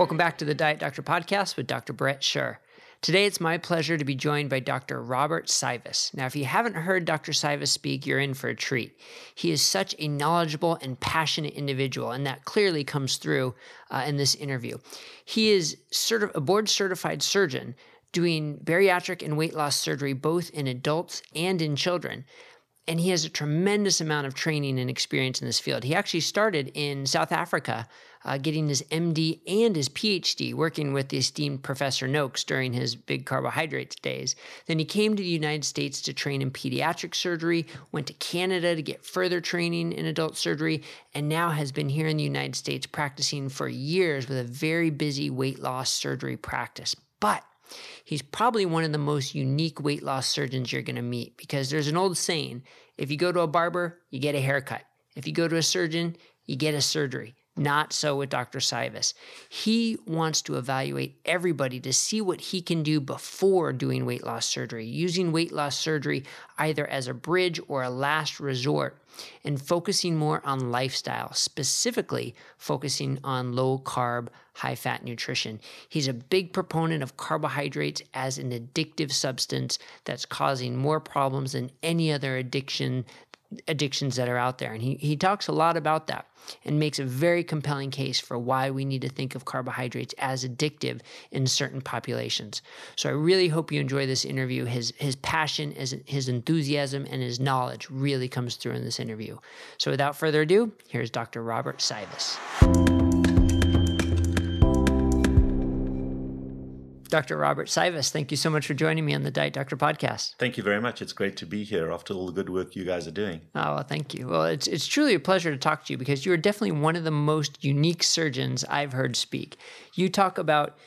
Welcome back to the Diet Doctor podcast with Dr. Brett Scher. Today, it's my pleasure to be joined by Dr. Robert Cywes. Now, if you haven't heard Dr. Cywes speak, you're in for a treat. He is such a knowledgeable and passionate individual, and that clearly comes through uh, in this interview. He is certi- a board certified surgeon doing bariatric and weight loss surgery both in adults and in children and he has a tremendous amount of training and experience in this field. He actually started in South Africa, uh, getting his MD and his PhD, working with the esteemed Professor Noakes during his big carbohydrates days. Then he came to the United States to train in pediatric surgery, went to Canada to get further training in adult surgery, and now has been here in the United States practicing for years with a very busy weight loss surgery practice. But He's probably one of the most unique weight loss surgeons you're going to meet because there's an old saying if you go to a barber, you get a haircut. If you go to a surgeon, you get a surgery. Not so with Dr. Cywes. He wants to evaluate everybody to see what he can do before doing weight loss surgery, using weight loss surgery either as a bridge or a last resort, and focusing more on lifestyle, specifically focusing on low carb, high fat nutrition. He's a big proponent of carbohydrates as an addictive substance that's causing more problems than any other addiction addictions that are out there. And he, he talks a lot about that and makes a very compelling case for why we need to think of carbohydrates as addictive in certain populations. So I really hope you enjoy this interview. His his passion, his, enthusiasm, and his knowledge really comes through in this interview. So without further ado, here's Dr. Robert Cywes. Dr. Robert Cywes, thank you so much for joining me on the Diet Doctor podcast. Thank you very much. It's great to be here after all the good work you guys are doing. Oh, well, thank you. Well, it's, it's truly a pleasure to talk to you because you are definitely one of the most unique surgeons I've heard speak. You talk about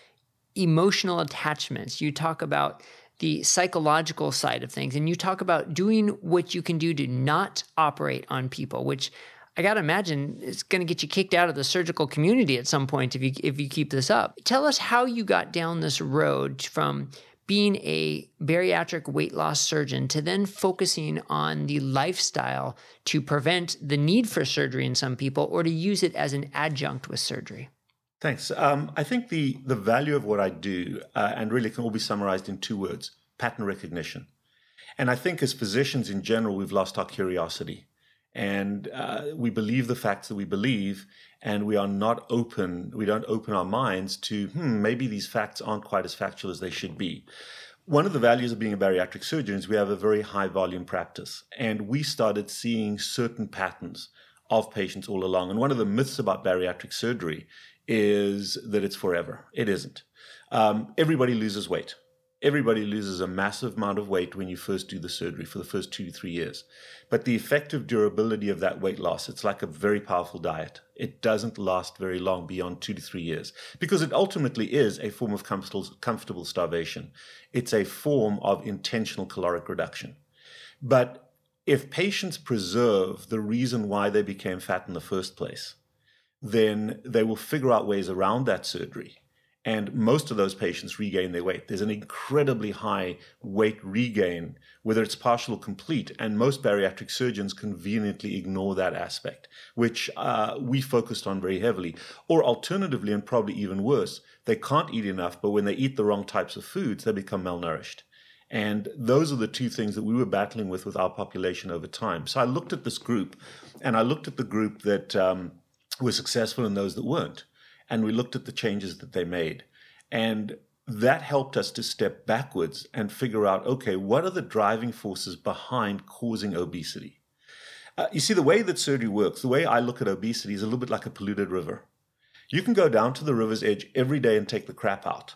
emotional attachments, you talk about the psychological side of things, and you talk about doing what you can do to not operate on people, which I got to imagine it's going to get you kicked out of the surgical community at some point if you if you keep this up. Tell us how you got down this road from being a bariatric weight loss surgeon to then focusing on the lifestyle to prevent the need for surgery in some people or to use it as an adjunct with surgery. Thanks. Um, I think the the value of what I do, uh, and really can all be summarized in two words: pattern recognition. And I think as physicians in general, we've lost our curiosity and uh, we believe the facts that we believe and we are not open we don't open our minds to hmm maybe these facts aren't quite as factual as they should be. One of the values of being a bariatric surgeon is we have a very high volume practice and we started seeing certain patterns of patients all along. And one of the myths about bariatric surgery is that it's forever. It isn't. Um, everybody loses weight everybody loses a massive amount of weight when you first do the surgery for the first two to three years. But the effective durability of that weight loss, it's like a very powerful diet. It doesn't last very long beyond two to three years because it ultimately is a form of comfortable starvation. It's a form of intentional caloric reduction. But if patients preserve the reason why they became fat in the first place, then they will figure out ways around that surgery and most of those patients regain their weight. There's an incredibly high weight regain, whether it's partial or complete, and most bariatric surgeons conveniently ignore that aspect, which uh, we focused on very heavily. Or alternatively, and probably even worse, they can't eat enough, but when they eat the wrong types of foods, they become malnourished. And those are the two things that we were battling with with our population over time. So I looked at this group, and I looked at the group that um, were successful and those that weren't and we looked at the changes that they made. And that helped us to step backwards and figure out okay, what are the driving forces behind causing obesity? Uh, you see, the way that surgery works, the way I look at obesity is a little bit like a polluted river. You can go down to the river's edge every day and take the crap out.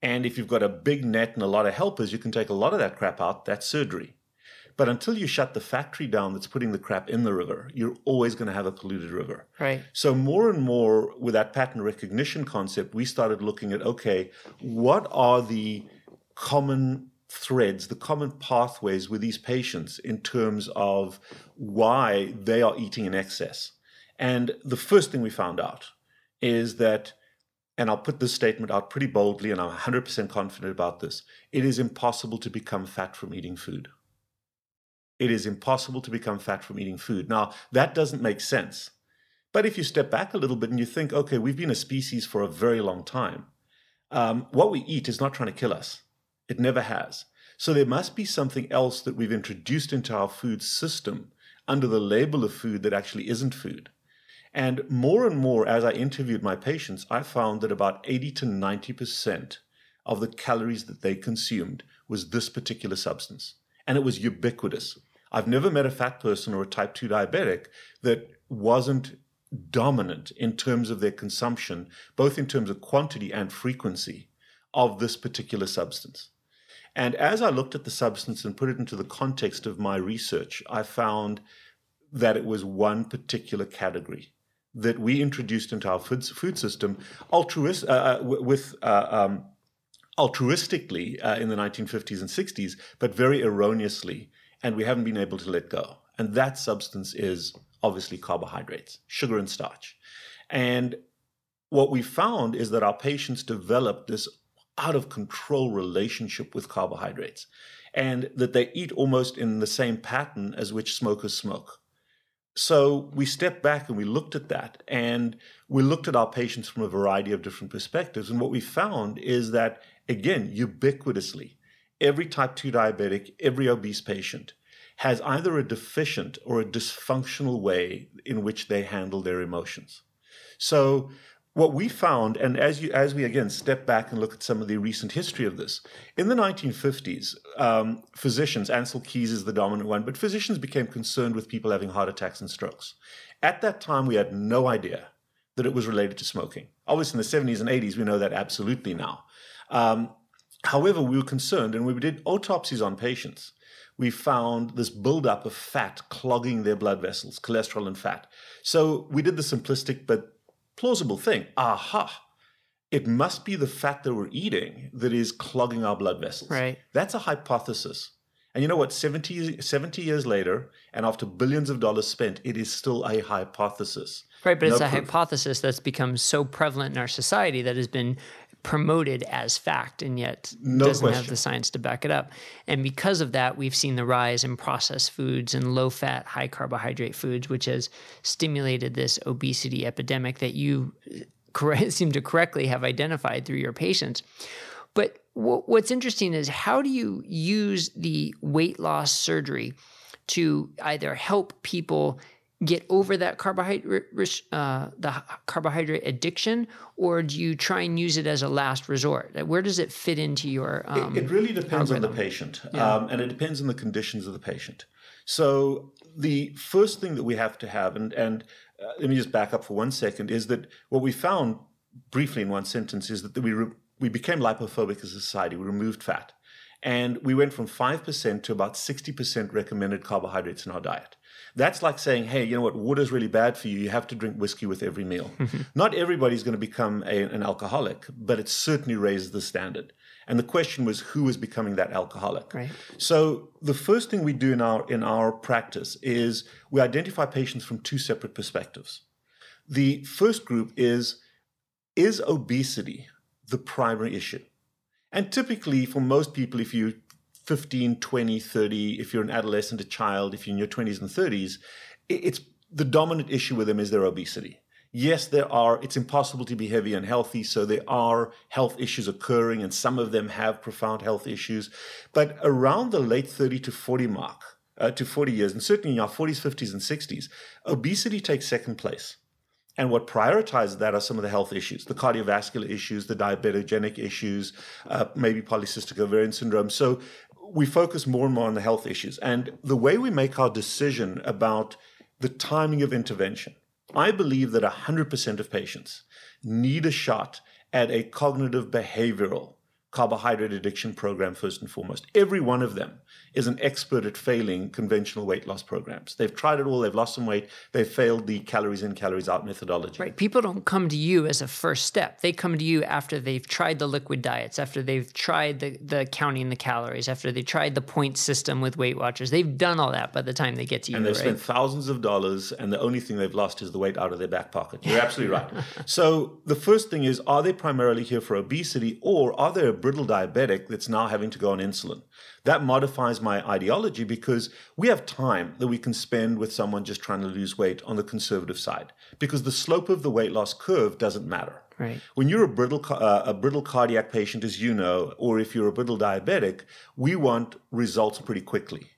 And if you've got a big net and a lot of helpers, you can take a lot of that crap out. That's surgery. But until you shut the factory down that's putting the crap in the river, you're always going to have a polluted river. Right. So more and more with that pattern recognition concept, we started looking at okay, what are the common threads, the common pathways with these patients in terms of why they are eating in excess. And the first thing we found out is that and I'll put this statement out pretty boldly, and I'm 100% confident about this. It is impossible to become fat from eating food it is impossible to become fat from eating food. Now, that doesn't make sense But if you step back a little bit and you think, okay, we've been a species for a very long time, um, what we eat is not trying to kill us. It never has. So there must be something else that we've introduced into our food system under the label of food that actually isn't food. And more and more, as I interviewed my patients, I found that about 80 to 90% of the calories that they consumed was this particular substance. And it was ubiquitous. I've never met a fat person or a type 2 diabetic that wasn't dominant in terms of their consumption, both in terms of quantity and frequency of this particular substance. And as I looked at the substance and put it into the context of my research, I found that it was one particular category that we introduced into our food, food system altruist, uh, uh with uh, um, altruistically uh, in the 1950s and 60s, but very erroneously, and we haven't been able to let go. And that substance is obviously carbohydrates, sugar and starch. And what we found is that our patients developed this out of control relationship with carbohydrates and that they eat almost in the same pattern as which smokers smoke. So we stepped back and we looked at that and we looked at our patients from a variety of different perspectives. And what we found is that, again, ubiquitously, every type 2 diabetic, every obese patient has either a deficient or a dysfunctional way in which they handle their emotions. So what we found, and as you as we again step back and look at some of the recent history of this, in the 1950s, um, physicians, Ancel Keys is the dominant one, but physicians became concerned with people having heart attacks and strokes. At that time, we had no idea that it was related to smoking. Obviously, in the 70s and 80s, we know that absolutely now. Um, however, we were concerned, and we did autopsies on patients. We found this buildup of fat clogging their blood vessels, cholesterol and fat. So we did the simplistic but plausible thing. Aha. It must be the fat that we're eating that is clogging our blood vessels. Right. That's a hypothesis. And you know what? 70, 70 years later, and after billions of dollars spent, it is still a hypothesis. Right, but no it's a proof. hypothesis that's become so prevalent in our society that has been promoted as fact and yet no doesn't question. have the science to back it up. And because of that, we've seen the rise in processed foods and low fat, high carbohydrate foods, which has stimulated this obesity epidemic that you seem to correctly have identified through your patients. But what's interesting is how do you use the weight loss surgery to either help people get over that carbohydrate uh, the carbohydrate addiction, or do you try and use it as a last resort? Where does it fit into your? Um, it, it, really depends algorithm? on the patient, yeah. um, and it depends on the conditions of the patient. So the first thing that we have to have, and and uh, let me just back up for one second, is that what we found briefly in one sentence is that we re- we became lipophobic as a society. We removed fat. And we went from 5% to about 60% recommended carbohydrates in our diet. That's like saying, hey, you know what, water's really bad for you. You have to drink whiskey with every meal. Not everybody's going to become a, an alcoholic, but it certainly raises the standard. And the question was, who is becoming that alcoholic? Right. So the first thing we do in our in our practice is we identify patients from two separate perspectives. The first group is is obesity the primary issue? And typically, for most people, if you 15, 20, 30, if you're an adolescent, a child, if you're in your 20s and 30s, it's the dominant issue with them is their obesity. Yes, there are, it's impossible to be heavy and healthy, so there are health issues occurring, and some of them have profound health issues. But around the late 30 to 40 mark, uh, to 40 years, and certainly in our 40s, 50s, and 60s, obesity takes second place. And what prioritizes that are some of the health issues, the cardiovascular issues, the diabetogenic issues, uh, maybe polycystic ovarian syndrome. So we focus more and more on the health issues. And the way we make our decision about the timing of intervention, I believe that 100% of patients need a shot at a cognitive behavioral carbohydrate addiction program first and foremost. Every one of them is an expert at failing conventional weight loss programs. They've tried it all, they've lost some weight, they've failed the calories in, calories out methodology. Right. People don't come to you as a first step. They come to you after they've tried the liquid diets, after they've tried the, the counting the calories, after they tried the point system with Weight Watchers. They've done all that by the time they get to you. And they've right? spent thousands of dollars, and the only thing they've lost is the weight out of their back pocket. You're absolutely right. So the first thing is are they primarily here for obesity, or are there brittle diabetic that's now having to go on insulin. That modifies my ideology because we have time that we can spend with someone just trying to lose weight on the conservative side because the slope of the weight loss curve doesn't matter. Right. When you're a brittle, uh, a brittle cardiac patient, as you know, or if you're a brittle diabetic, we want results pretty quickly.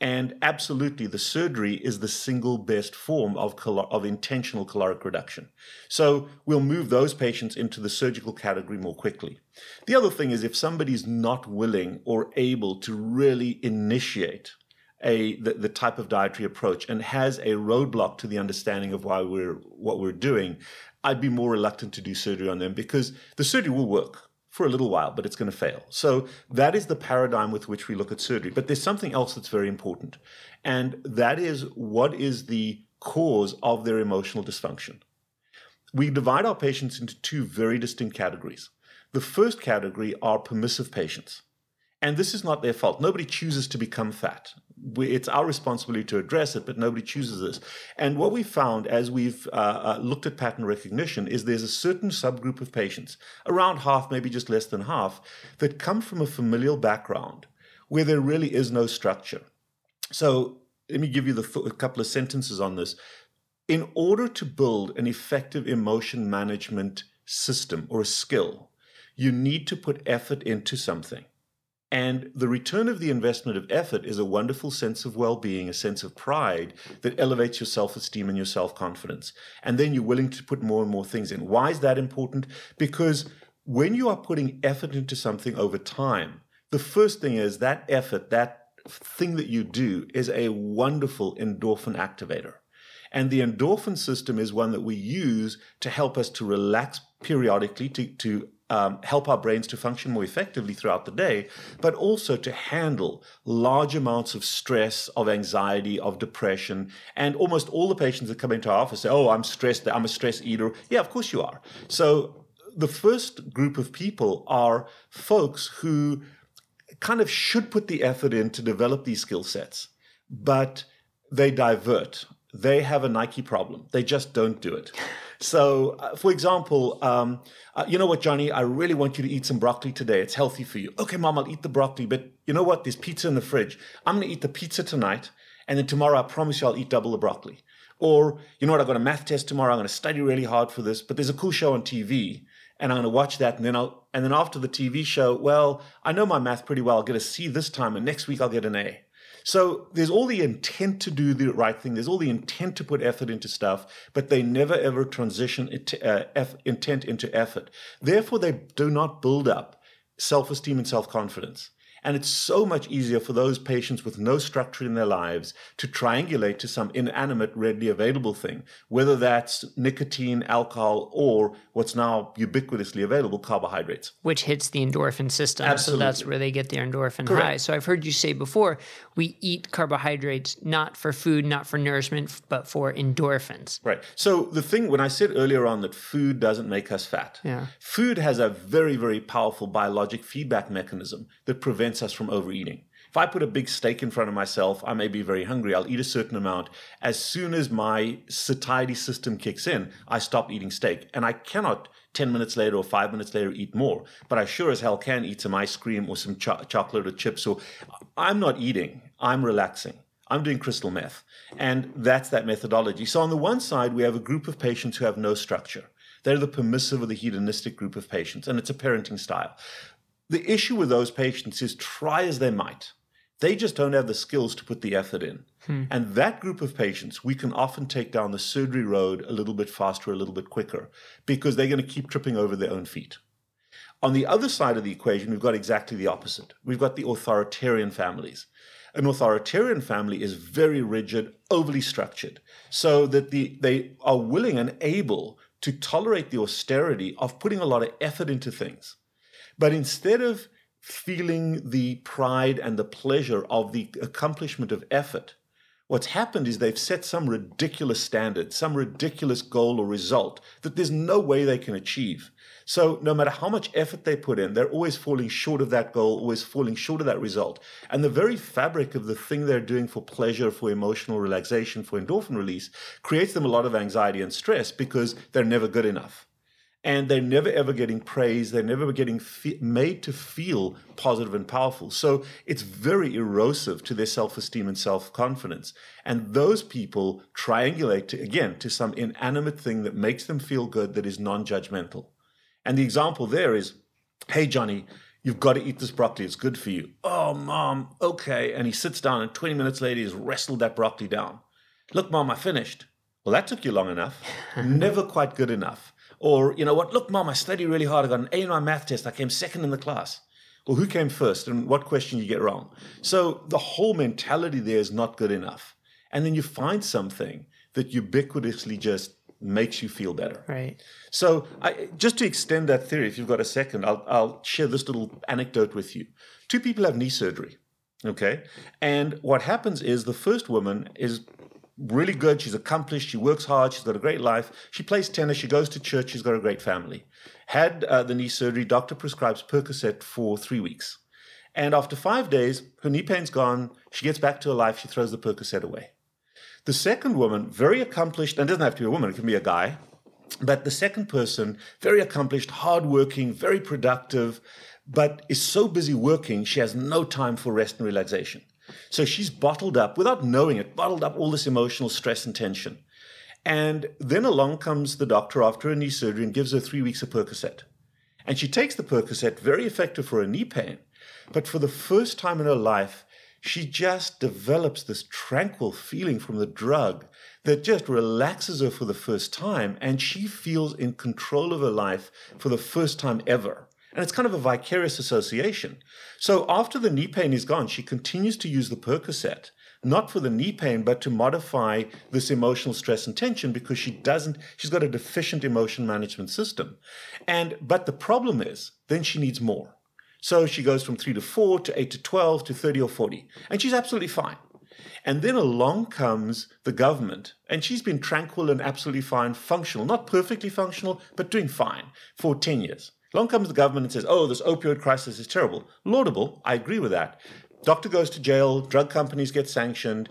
And absolutely, the surgery is the single best form of, of intentional caloric reduction. So we'll move those patients into the surgical category more quickly. The other thing is if somebody's not willing or able to really initiate a the, the type of dietary approach and has a roadblock to the understanding of why we're what we're doing, I'd be more reluctant to do surgery on them because the surgery will work for a little while, but it's going to fail. So that is the paradigm with which we look at surgery. But there's something else that's very important, and that is what is the cause of their emotional dysfunction. We divide our patients into two very distinct categories. The first category are permissive patients. And this is not their fault. Nobody chooses to become fat. We, it's our responsibility to address it, but nobody chooses this. And what we found as we've uh, uh, looked at pattern recognition is there's a certain subgroup of patients, around half, maybe just less than half, that come from a familial background where there really is no structure. So let me give you the, a couple of sentences on this. In order to build an effective emotion management system or a skill, you need to put effort into something. And the return of the investment of effort is a wonderful sense of well being, a sense of pride that elevates your self esteem and your self confidence. And then you're willing to put more and more things in. Why is that important? Because when you are putting effort into something over time, the first thing is that effort, that thing that you do, is a wonderful endorphin activator. And the endorphin system is one that we use to help us to relax periodically, to, to um, help our brains to function more effectively throughout the day, but also to handle large amounts of stress, of anxiety, of depression. And almost all the patients that come into our office say, Oh, I'm stressed, I'm a stress eater. Yeah, of course you are. So the first group of people are folks who kind of should put the effort in to develop these skill sets, but they divert. They have a Nike problem. They just don't do it. So, uh, for example, um, uh, you know what, Johnny? I really want you to eat some broccoli today. It's healthy for you. Okay, mom, I'll eat the broccoli, but you know what? There's pizza in the fridge. I'm going to eat the pizza tonight, and then tomorrow I promise you I'll eat double the broccoli. Or, you know what? I've got a math test tomorrow. I'm going to study really hard for this, but there's a cool show on TV and I'm going to watch that. And then I'll, and then after the TV show, well, I know my math pretty well. I'll get a C this time, and next week I'll get an A. So there's all the intent to do the right thing. There's all the intent to put effort into stuff, but they never ever transition uh, intent into effort. Therefore, they do not build up self esteem and self confidence. And it's so much easier for those patients with no structure in their lives to triangulate to some inanimate, readily available thing, whether that's nicotine, alcohol, or what's now ubiquitously available, carbohydrates. Which hits the endorphin system. Absolutely. So that's where they get their endorphin Correct. high. So I've heard you say before, we eat carbohydrates not for food, not for nourishment, but for endorphins. Right. So the thing, when I said earlier on that food doesn't make us fat, yeah. food has a very, very powerful biologic feedback mechanism that prevents prevents us from overeating. If I put a big steak in front of myself, I may be very hungry. I'll eat a certain amount. As soon as my satiety system kicks in, I stop eating steak. And I cannot 10 minutes later or five minutes later eat more. But I sure as hell can eat some ice cream or some cho- chocolate or chips. So I'm not eating, I'm relaxing. I'm doing crystal meth. And that's that methodology. So on the one side, we have a group of patients who have no structure. They're the permissive or the hedonistic group of patients, and it's a parenting style. The issue with those patients is try as they might, they just don't have the skills to put the effort in. Hmm. And that group of patients, we can often take down the surgery road a little bit faster, a little bit quicker, because they're going to keep tripping over their own feet. On the other side of the equation, we've got exactly the opposite. We've got the authoritarian families. An authoritarian family is very rigid, overly structured, so that the, they are willing and able to tolerate the austerity of putting a lot of effort into things. But instead of feeling the pride and the pleasure of the accomplishment of effort, what's happened is they've set some ridiculous standard, some ridiculous goal or result that there's no way they can achieve. So no matter how much effort they put in, they're always falling short of that goal, always falling short of that result. And the very fabric of the thing they're doing for pleasure, for emotional relaxation, for endorphin release creates them a lot of anxiety and stress because they're never good enough. And they're never ever getting praise. They're never getting fe- made to feel positive and powerful. So it's very erosive to their self esteem and self confidence. And those people triangulate to, again to some inanimate thing that makes them feel good that is non judgmental. And the example there is hey, Johnny, you've got to eat this broccoli. It's good for you. Oh, mom, okay. And he sits down, and 20 minutes later, he's wrestled that broccoli down. Look, mom, I finished. Well, that took you long enough. Never quite good enough. Or, you know what, look, mom, I studied really hard. I got an A in my math test. I came second in the class. Well, who came first and what question you get wrong? So the whole mentality there is not good enough. And then you find something that ubiquitously just makes you feel better. Right. So, I, just to extend that theory, if you've got a second, I'll, I'll share this little anecdote with you. Two people have knee surgery. Okay. And what happens is the first woman is really good. She's accomplished. She works hard. She's got a great life. She plays tennis. She goes to church. She's got a great family. Had uh, the knee surgery, doctor prescribes Percocet for three weeks. And after five days, her knee pain's gone. She gets back to her life. She throws the Percocet away. The second woman, very accomplished, and doesn't have to be a woman, it can be a guy, but the second person, very accomplished, hardworking, very productive, but is so busy working, she has no time for rest and relaxation. So she's bottled up, without knowing it, bottled up all this emotional stress and tension. And then along comes the doctor after her knee surgery and gives her three weeks of Percocet. And she takes the Percocet, very effective for her knee pain. But for the first time in her life, she just develops this tranquil feeling from the drug that just relaxes her for the first time. And she feels in control of her life for the first time ever. And it's kind of a vicarious association. So after the knee pain is gone, she continues to use the Percocet, not for the knee pain, but to modify this emotional stress and tension because she doesn't, she's got a deficient emotion management system. And, but the problem is, then she needs more. So she goes from three to four to eight to 12 to 30 or 40. And she's absolutely fine. And then along comes the government, and she's been tranquil and absolutely fine, functional, not perfectly functional, but doing fine for 10 years. Along comes the government and says, oh, this opioid crisis is terrible. Laudable, I agree with that. Doctor goes to jail, drug companies get sanctioned.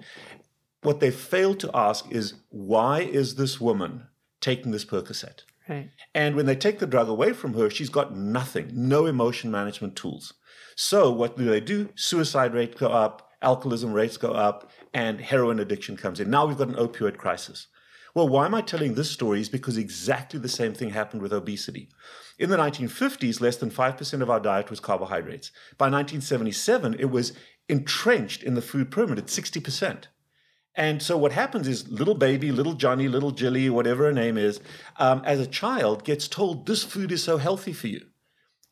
What they fail to ask is, why is this woman taking this Percocet? Right. And when they take the drug away from her, she's got nothing, no emotion management tools. So what do they do? Suicide rate go up, alcoholism rates go up, and heroin addiction comes in. Now we've got an opioid crisis. Well, why am I telling this story? Is because exactly the same thing happened with obesity. In the 1950s, less than 5% of our diet was carbohydrates. By 1977, it was entrenched in the food pyramid at 60%. And so what happens is little baby, little Johnny, little Jilly, whatever her name is, um, as a child gets told this food is so healthy for you.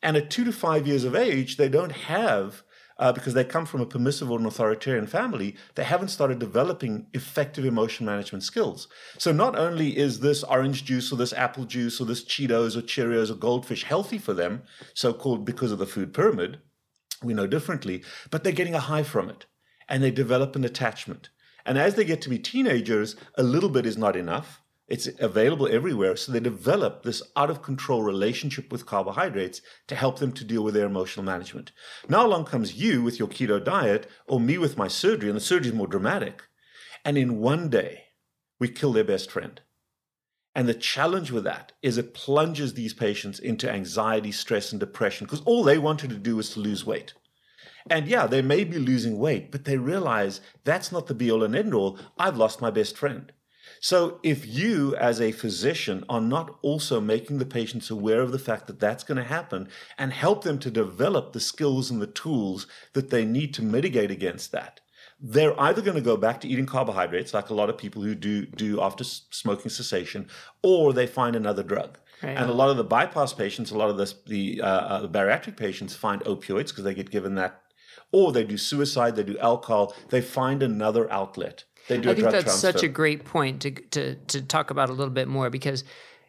And at two to five years of age, they don't have uh, because they come from a permissive or an authoritarian family, they haven't started developing effective emotion management skills. So not only is this orange juice or this apple juice or this Cheetos or Cheerios or goldfish healthy for them, so called because of the food pyramid, we know differently, but they're getting a high from it and they develop an attachment. And as they get to be teenagers, a little bit is not enough. It's available everywhere. So they develop this out of control relationship with carbohydrates to help them to deal with their emotional management. Now along comes you with your keto diet or me with my surgery, and the surgery is more dramatic. And in one day, we kill their best friend. And the challenge with that is it plunges these patients into anxiety, stress, and depression because all they wanted to do was to lose weight. And yeah, they may be losing weight, but they realize that's not the be all and end all. I've lost my best friend. So, if you as a physician are not also making the patients aware of the fact that that's going to happen and help them to develop the skills and the tools that they need to mitigate against that, they're either going to go back to eating carbohydrates, like a lot of people who do do after smoking cessation, or they find another drug. Right. And a lot of the bypass patients, a lot of the, the, uh, uh, the bariatric patients find opioids because they get given that, or they do suicide, they do alcohol, they find another outlet. They do I think that's transfer. such a great point to, to to talk about a little bit more because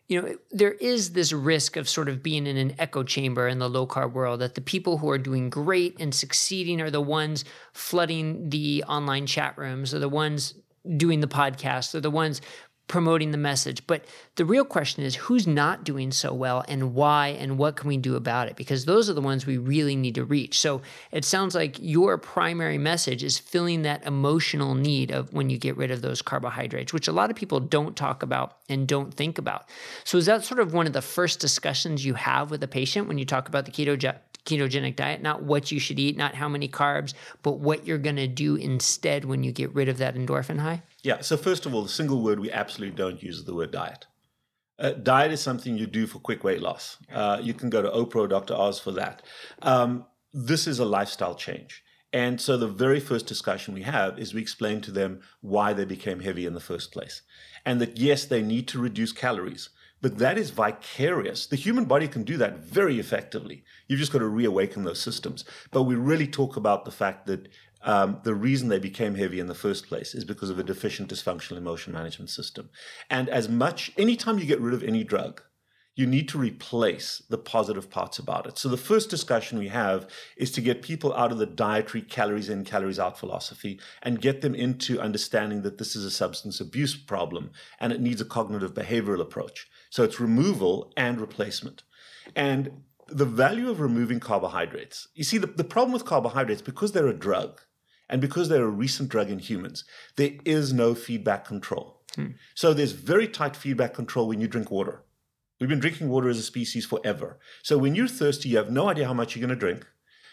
you know there is this risk of sort of being in an echo chamber in the low carb world that the people who are doing great and succeeding are the ones flooding the online chat rooms or the ones doing the podcast or the ones promoting the message. But the real question is who's not doing so well and why and what can we do about it? Because those are the ones we really need to reach. So it sounds like your primary message is filling that emotional need of when you get rid of those carbohydrates, which a lot of people don't talk about and don't think about. So is that sort of one of the first discussions you have with a patient when you talk about the keto ketogenic diet, not what you should eat, not how many carbs, but what you're going to do instead when you get rid of that endorphin high? Yeah. So, first of all, the single word we absolutely don't use is the word diet. Uh, diet is something you do for quick weight loss. Uh, you can go to Oprah or Dr. Oz for that. Um, this is a lifestyle change. And so the very first discussion we have is we explain to them why they became heavy in the first place. And that yes, they need to reduce calories, but that is vicarious. The human body can do that very effectively. You've just got to reawaken those systems. But we really talk about the fact that um, the reason they became heavy in the first place is because of a deficient dysfunctional emotion management system. And as much, anytime you get rid of any drug, you need to replace the positive parts about it. So the first discussion we have is to get people out of the dietary calories in, calories out philosophy and get them into understanding that this is a substance abuse problem and it needs a cognitive behavioral approach. So it's removal and replacement. And the value of removing carbohydrates, you see, the, the problem with carbohydrates, because they're a drug and because they're a recent drug in humans, there is no feedback control. Hmm. So there's very tight feedback control when you drink water. We've been drinking water as a species forever. So when you're thirsty, you have no idea how much you're going to drink.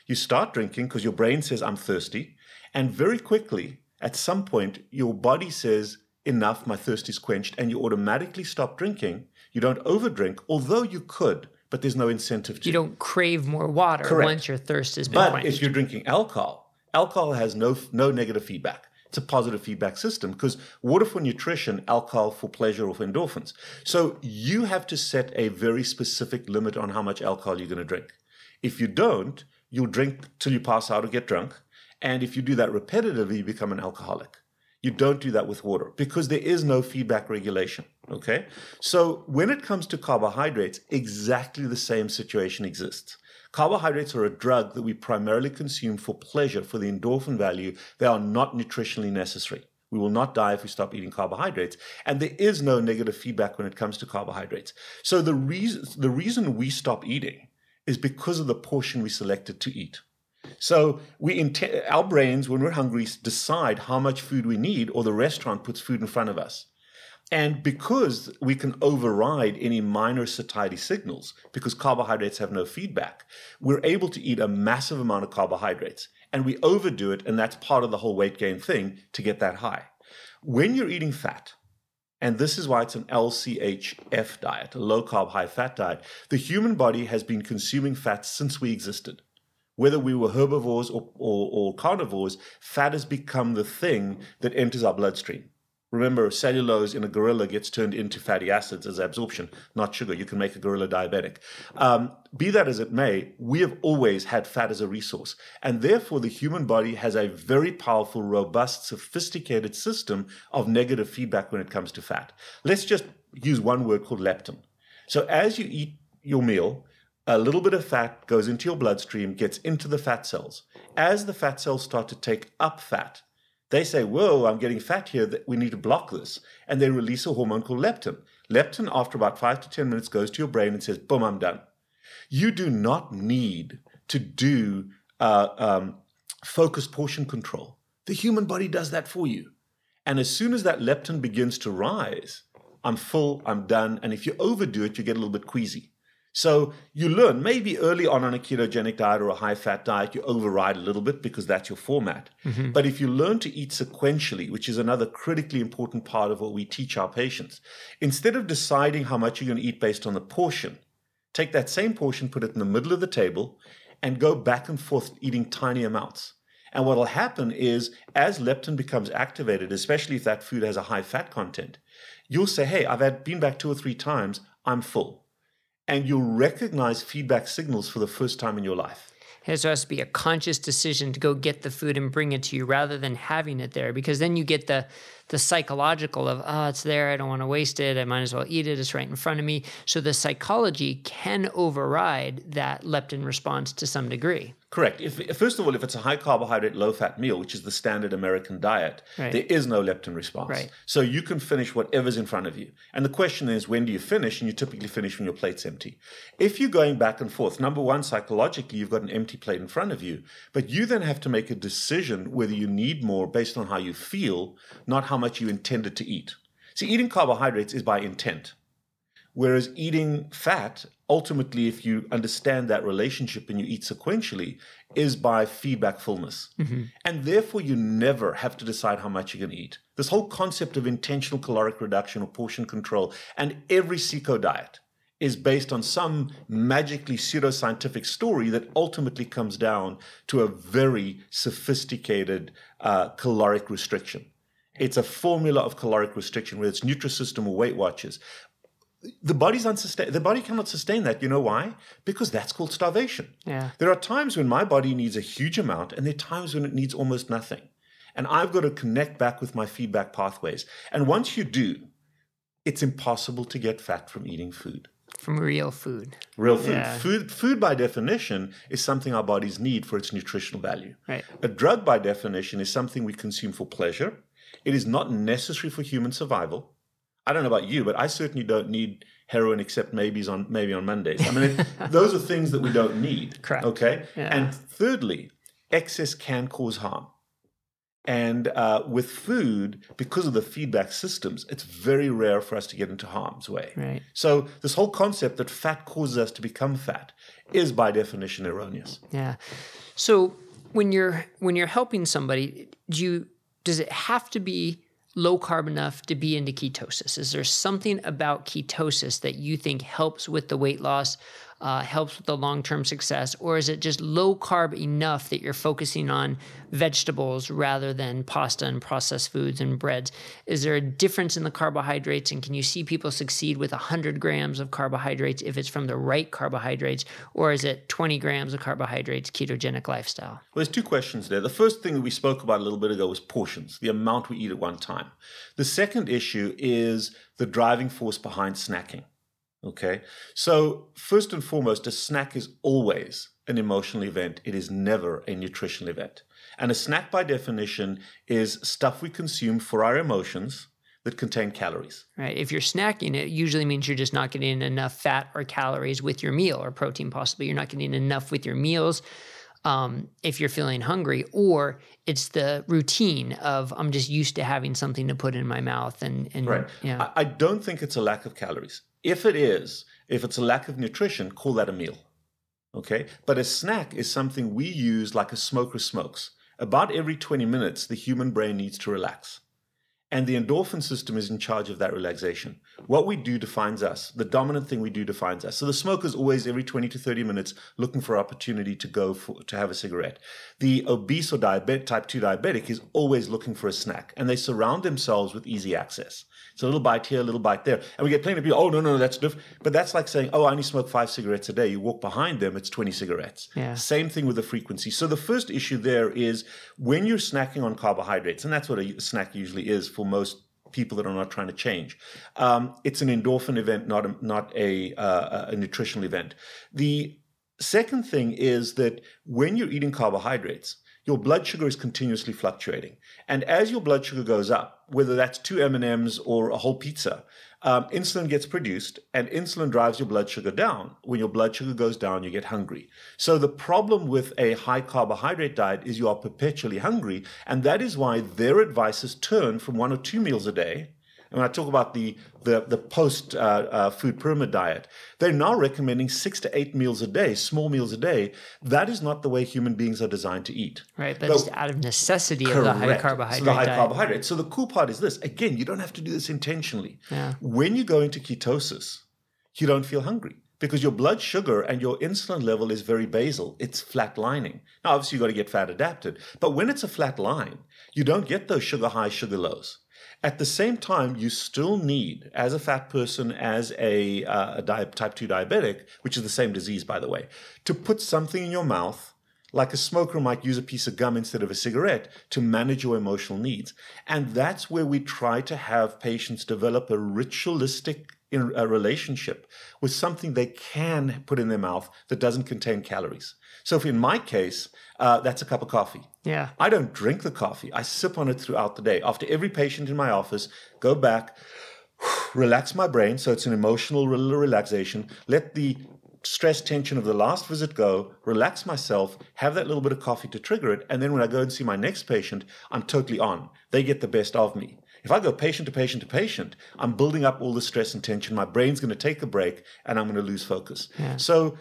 You start drinking because your brain says, I'm thirsty. And very quickly, at some point, your body says, Enough, my thirst is quenched. And you automatically stop drinking. You don't overdrink, although you could, but there's no incentive to. You don't crave more water Correct. once your thirst is. but quenched. if you're drinking alcohol, alcohol has no, no negative feedback it's a positive feedback system because water for nutrition, alcohol for pleasure or for endorphins. So you have to set a very specific limit on how much alcohol you're going to drink. If you don't, you'll drink till you pass out or get drunk. And if you do that repetitively, you become an alcoholic. You don't do that with water because there is no feedback regulation. Okay. So when it comes to carbohydrates, exactly the same situation exists. Carbohydrates are a drug that we primarily consume for pleasure, for the endorphin value. They are not nutritionally necessary. We will not die if we stop eating carbohydrates. And there is no negative feedback when it comes to carbohydrates. So the reason, the reason we stop eating is because of the portion we selected to eat. So we int- our brains, when we're hungry, decide how much food we need, or the restaurant puts food in front of us. And because we can override any minor satiety signals, because carbohydrates have no feedback, we're able to eat a massive amount of carbohydrates. And we overdo it, and that's part of the whole weight gain thing to get that high. When you're eating fat, and this is why it's an LCHF diet, a low carb, high fat diet, the human body has been consuming fat since we existed. Whether we were herbivores or, or, or carnivores, fat has become the thing that enters our bloodstream. Remember, cellulose in a gorilla gets turned into fatty acids as absorption, not sugar. You can make a gorilla diabetic. Um, be that as it may, we have always had fat as a resource. And therefore, the human body has a very powerful, robust, sophisticated system of negative feedback when it comes to fat. Let's just use one word called leptin. So, as you eat your meal, a little bit of fat goes into your bloodstream, gets into the fat cells. As the fat cells start to take up fat, they say, whoa, I'm getting fat here, we need to block this. And they release a hormone called leptin. Leptin, after about five to 10 minutes, goes to your brain and says, boom, I'm done. You do not need to do uh, um, focused portion control. The human body does that for you. And as soon as that leptin begins to rise, I'm full, I'm done. And if you overdo it, you get a little bit queasy. So you learn maybe early on on a ketogenic diet or a high fat diet, you override a little bit because that's your format. Mm-hmm. But if you learn to eat sequentially, which is another critically important part of what we teach our patients, instead of deciding how much you're going to eat based on the portion, take that same portion, put it in the middle of the table, and go back and forth eating tiny amounts. And what will happen is, as leptin becomes activated, especially if that food has a high fat content, you'll say, Hey, I've had been back two or three times, I'm full and you'll recognize feedback signals for the first time in your life. It has to be a conscious decision to go get the food and bring it to you rather than having it there because then you get the the psychological of oh it's there i don't want to waste it i might as well eat it it's right in front of me so the psychology can override that leptin response to some degree Correct. If, first of all, if it's a high carbohydrate, low fat meal, which is the standard American diet, right. there is no leptin response. Right. So you can finish whatever's in front of you. And the question is, when do you finish? And you typically finish when your plate's empty. If you're going back and forth, number one, psychologically, you've got an empty plate in front of you, but you then have to make a decision whether you need more based on how you feel, not how much you intended to eat. See, eating carbohydrates is by intent. Whereas eating fat, ultimately, if you understand that relationship and you eat sequentially, is by feedback fullness. Mm-hmm. And therefore, you never have to decide how much you're going to eat. This whole concept of intentional caloric reduction or portion control and every CICO diet is based on some magically pseudoscientific story that ultimately comes down to a very sophisticated uh, caloric restriction. It's a formula of caloric restriction, whether it's Nutrisystem or Weight Watchers. The body's unsustain the body cannot sustain that. You know why? Because that's called starvation. Yeah. There are times when my body needs a huge amount and there are times when it needs almost nothing. And i've got to connect back with my feedback pathways. And once you do it's impossible to get fat from eating food. From real food. Real food. Yeah. food food by definition is something our bodies need for its nutritional value. Right. A drug by definition is something we consume for pleasure it is not necessary for human survival I don't know about you, but I certainly don't need heroin except maybe on maybe on Mondays. I mean, those are things that we don't need. Correct. Okay. Yeah. And thirdly, excess can cause harm. And uh, with food, because of the feedback systems, it's very rare for us to get into harm's way. Right. So this whole concept that fat causes us to become fat is by definition erroneous. Yeah. So when you're when you're helping somebody, do you does it have to be low carb enough to be into ketosis? Is there something about ketosis that you think helps with the weight loss uh, helps with the long term success? Or is it just low carb enough that you're focusing on vegetables rather than pasta and processed foods and breads? Is there a difference in the carbohydrates? And can you see people succeed with 100 grams of carbohydrates if it's from the right carbohydrates? Or is it 20 grams of carbohydrates, ketogenic lifestyle? Well, there's two questions there. The first thing that we spoke about a little bit ago was portions, the amount we eat at one time. The second issue is the driving force behind snacking. Okay. So, first and foremost, a snack is always an emotional event, it is never a nutritional event. And a snack, by definition, is stuff we consume for our emotions that contain calories. Right. If you're snacking, it usually means you're just not getting enough fat or calories with your meal or protein, possibly. You're not getting enough with your meals. Um, if you're feeling hungry, or it's the routine of I'm just used to having something to put in my mouth, and and right. Yeah. I, I don't think it's a lack of calories. If it is, if it's a lack of nutrition, call that a meal. Okay? But a snack is something we use like a smoker smokes. About every 20 minutes, the human brain needs to relax. And the endorphin system is in charge of that relaxation. What we do defines us. The dominant thing we do defines us. So the smoker is always every 20 to 30 minutes looking for opportunity to go for, to have a cigarette. The obese or diabetic, type 2 diabetic is always looking for a snack and they surround themselves with easy access. It's a little bite here, a little bite there. And we get plenty of people, oh, no, no, no, that's different. But that's like saying, oh, I only smoke five cigarettes a day. You walk behind them, it's 20 cigarettes. Yeah. Same thing with the frequency. So the first issue there is when you're snacking on carbohydrates, and that's what a snack usually is for most people that are not trying to change. Um, it's an endorphin event, not a, not a, uh, a nutritional event. The second thing is that when you're eating carbohydrates, your blood sugar is continuously fluctuating. And as your blood sugar goes up, whether that's two M&Ms or a whole pizza, um, insulin gets produced and insulin drives your blood sugar down. When your blood sugar goes down, you get hungry. So the problem with a high carbohydrate diet is you are perpetually hungry. And that is why their advice is turn from one or two meals a day and when I talk about the the, the post uh, uh, food pyramid diet, they're now recommending six to eight meals a day, small meals a day. That is not the way human beings are designed to eat. Right, but it's out of necessity correct. of the high carbohydrate. So the high diet. carbohydrate. So the cool part is this: again, you don't have to do this intentionally. Yeah. When you go into ketosis, you don't feel hungry because your blood sugar and your insulin level is very basal. It's flatlining. Now, obviously, you've got to get fat adapted, but when it's a flat line, you don't get those sugar highs, sugar lows. At the same time, you still need, as a fat person, as a, uh, a di- type 2 diabetic, which is the same disease, by the way, to put something in your mouth like a smoker might use a piece of gum instead of a cigarette to manage your emotional needs. And that's where we try to have patients develop a ritualistic a relationship with something they can put in their mouth that doesn't contain calories. So, if in my case, uh, that's a cup of coffee. Yeah. I don't drink the coffee. I sip on it throughout the day. After every patient in my office, go back, relax my brain. So it's an emotional relaxation. Let the stress tension of the last visit go, relax myself, have that little bit of coffee to trigger it, and then when I go and see my next patient, I'm totally on. They get the best of me. If I go patient to patient to patient, I'm building up all the stress and tension. My brain's going to take a break and I'm going to lose focus. Yeah. So,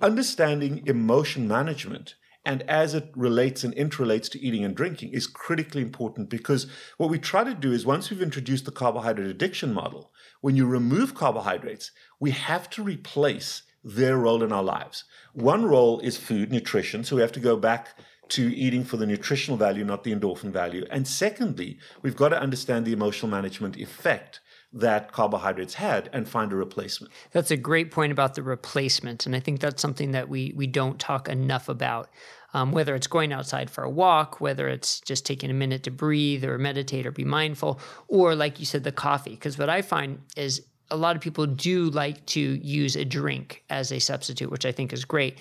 understanding emotion management and as it relates and interrelates to eating and drinking is critically important because what we try to do is once we've introduced the carbohydrate addiction model, when you remove carbohydrates, we have to replace their role in our lives. One role is food, nutrition. So we have to go back to eating for the nutritional value, not the endorphin value. And secondly, we've got to understand the emotional management effect that carbohydrates had and find a replacement. That's a great point about the replacement. And I think that's something that we, we don't talk enough about. Um, whether it's going outside for a walk, whether it's just taking a minute to breathe or meditate or be mindful, or like you said, the coffee. Because what I find is a lot of people do like to use a drink as a substitute, which I think is great.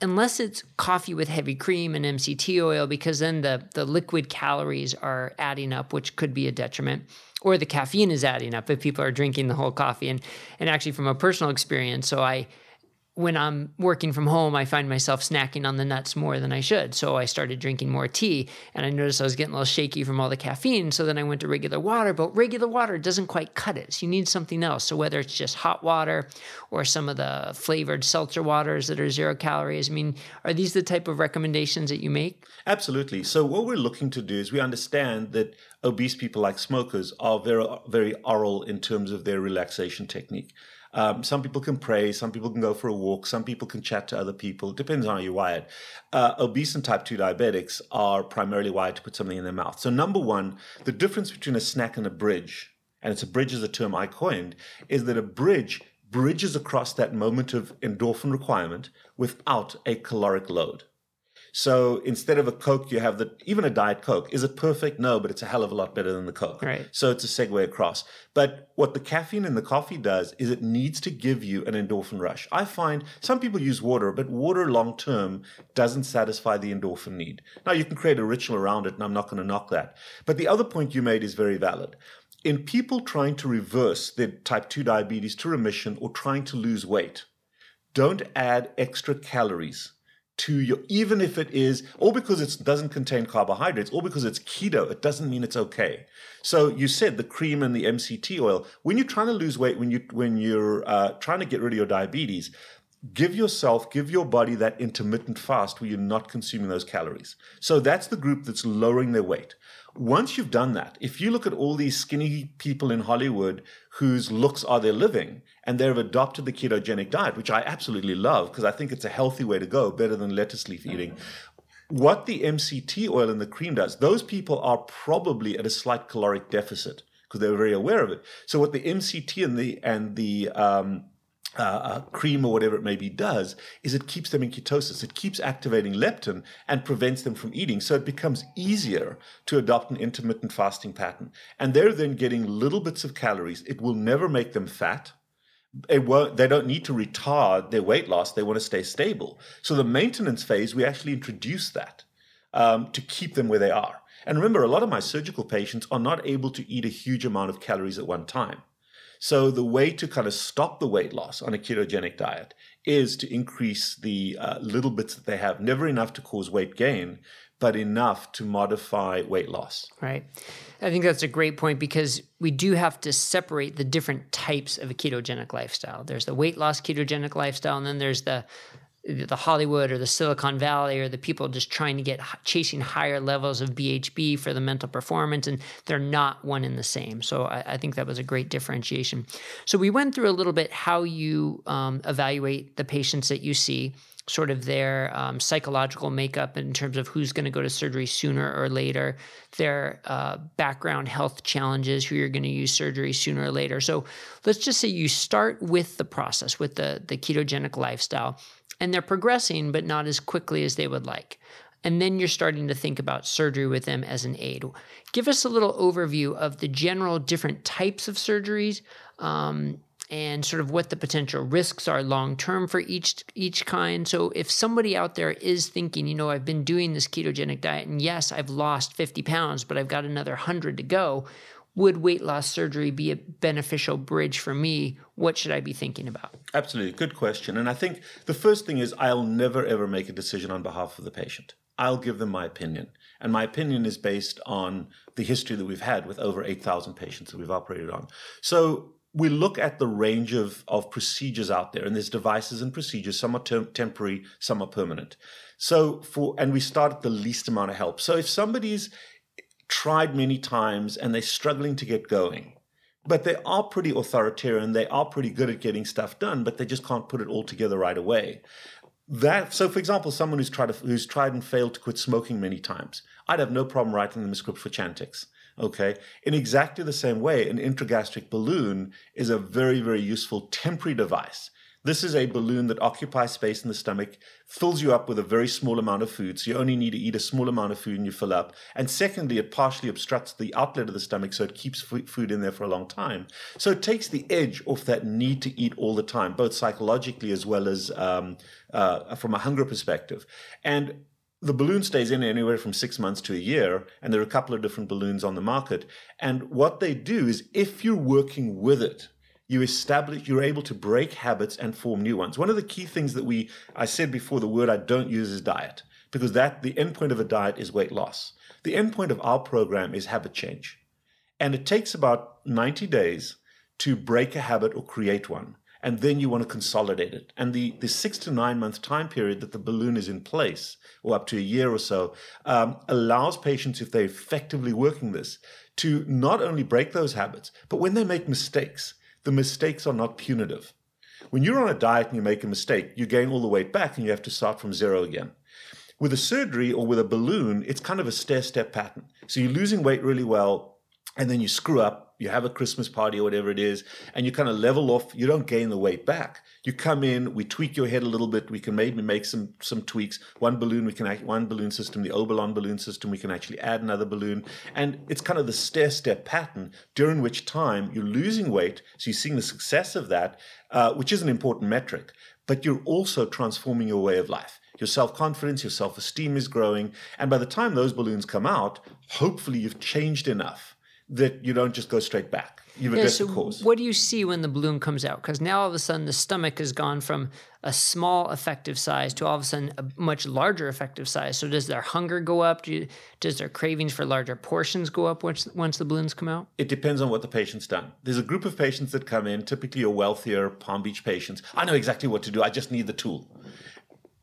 Unless it's coffee with heavy cream and MCT oil, because then the, the liquid calories are adding up, which could be a detriment, or the caffeine is adding up if people are drinking the whole coffee. And, and actually, from a personal experience, so I when I'm working from home, I find myself snacking on the nuts more than I should. So I started drinking more tea and I noticed I was getting a little shaky from all the caffeine. So then I went to regular water, but regular water doesn't quite cut it. So you need something else. So whether it's just hot water or some of the flavored seltzer waters that are zero calories, I mean, are these the type of recommendations that you make? Absolutely. So what we're looking to do is we understand that obese people like smokers are very, very oral in terms of their relaxation technique. Um, some people can pray, some people can go for a walk, some people can chat to other people. It depends on how you're wired. Uh, obese and type 2 diabetics are primarily wired to put something in their mouth. So, number one, the difference between a snack and a bridge, and it's a bridge is a term I coined, is that a bridge bridges across that moment of endorphin requirement without a caloric load. So instead of a Coke, you have the even a Diet Coke. Is it perfect? No, but it's a hell of a lot better than the Coke. Right. So it's a segue across. But what the caffeine in the coffee does is it needs to give you an endorphin rush. I find some people use water, but water long term doesn't satisfy the endorphin need. Now you can create a ritual around it, and I'm not going to knock that. But the other point you made is very valid in people trying to reverse their type 2 diabetes to remission or trying to lose weight, don't add extra calories to your even if it is all because it doesn't contain carbohydrates all because it's keto it doesn't mean it's okay. So you said the cream and the mct oil. When you're trying to lose weight when you when you're uh, trying to get rid of your diabetes give yourself give your body that intermittent fast where you're not consuming those calories. So that's the group that's lowering their weight. Once you've done that, if you look at all these skinny people in Hollywood whose looks are their living and they've adopted the ketogenic diet, which I absolutely love because I think it's a healthy way to go, better than lettuce leaf eating. What the MCT oil and the cream does, those people are probably at a slight caloric deficit because they're very aware of it. So what the MCT and the and the um, uh, uh, cream or whatever it may be does is it keeps them in ketosis. It keeps activating leptin and prevents them from eating. So it becomes easier to adopt an intermittent fasting pattern. And they're then getting little bits of calories. It will never make them fat. It won't, they don't need to retard their weight loss. They want to stay stable. So the maintenance phase, we actually introduce that um, to keep them where they are. And remember, a lot of my surgical patients are not able to eat a huge amount of calories at one time. So the way to kind of stop the weight loss on a ketogenic diet is to increase the uh, little bits that they have, never enough to cause weight gain, but enough to modify weight loss. Right. I think that's a great point because we do have to separate the different types of a ketogenic lifestyle. There's the weight loss ketogenic lifestyle, and then there's the the Hollywood or the Silicon Valley or the people just trying to get chasing higher levels of BHB for the mental performance, and they're not one and the same. So I, I think that was a great differentiation. So we went through a little bit how you um, evaluate the patients that you see sort of their um, psychological makeup in terms of who's going to go to surgery sooner or later, their uh, background health challenges, who you're going to use surgery sooner or later. So let's just say you start with the process, with the, the ketogenic lifestyle. and they're progressing, but not as quickly as they would like. And then you're starting to think about surgery with them as an aid. Give us a little overview of the general different types of surgeries um, and sort of what the potential risks are long term for each each kind. So if somebody out there is thinking, you know, I've been doing this ketogenic diet and yes, I've lost 50 pounds, but I've got another 100 to go, would weight loss surgery be a beneficial bridge for me? What should I be thinking about? Absolutely. Good question. And I think the first thing is I'll never ever make a decision on behalf of the patient. I'll give them my opinion. And my opinion is based on the history that we've had with over 8,000 patients that we've operated on. So we look at the range of, of procedures out there, and there's devices and procedures. Some are tem- temporary, some are permanent. So for and we start at the least amount of help. So if somebody's tried many times and they're struggling to get going. But they are pretty authoritarian. They are pretty good at getting stuff done, but they just can't put it all together right away. That so, for example, someone who's tried to, who's tried and failed to quit smoking many times, I'd have no problem writing them a script for Chantix. Okay, in exactly the same way, an intragastric balloon is a very very useful temporary device this is a balloon that occupies space in the stomach, fills you up with a very small amount of food. So you only need to eat a small amount of food and you fill up. And secondly, it partially obstructs the outlet of the stomach, so it keeps food in there for a long time. So it takes the edge off that need to eat all the time, both psychologically as well as um, uh, from a hunger perspective. And the balloon stays in anywhere from six months to a year, and there are a couple of different balloons on the market. And what they do is, if you're working with it, you establish you're able to break habits and form new ones. One of the key things that we i said before the word i don't use is diet because that the endpoint of a diet is weight loss. The endpoint of our program is habit change. And it takes about 90 days to break a habit or create one and then you want to consolidate it and the, the six to nine month time period that the balloon is in place or up to a year or so um, allows patients if they're effectively working this to not only break those habits but when they make mistakes the mistakes are not punitive. When you're on a diet and you make a mistake, you gain all the weight back and you have to start from zero again. With a surgery or with a balloon, it's kind of a stair step pattern. So you're losing weight really well, and then you screw up, you have a Christmas party or whatever it is, and you kind of level off, you don't gain the weight back. You come in, we tweak your head a little bit, we can maybe make some some tweaks. One balloon, we can act, one balloon system, the Obalon balloon system, we can actually add another balloon. And it's kind of the stair-step pattern during which time you're losing weight, so you're seeing the success of that, uh, which is an important metric, but you're also transforming your way of life your self confidence, your self esteem is growing. And by the time those balloons come out, hopefully you've changed enough that you don't just go straight back. You've yeah, so the cause. What do you see when the balloon comes out? Because now all of a sudden the stomach has gone from a small effective size to all of a sudden a much larger effective size. So does their hunger go up? Do you, does their cravings for larger portions go up once once the balloons come out? It depends on what the patient's done. There's a group of patients that come in, typically your wealthier Palm Beach patients. I know exactly what to do. I just need the tool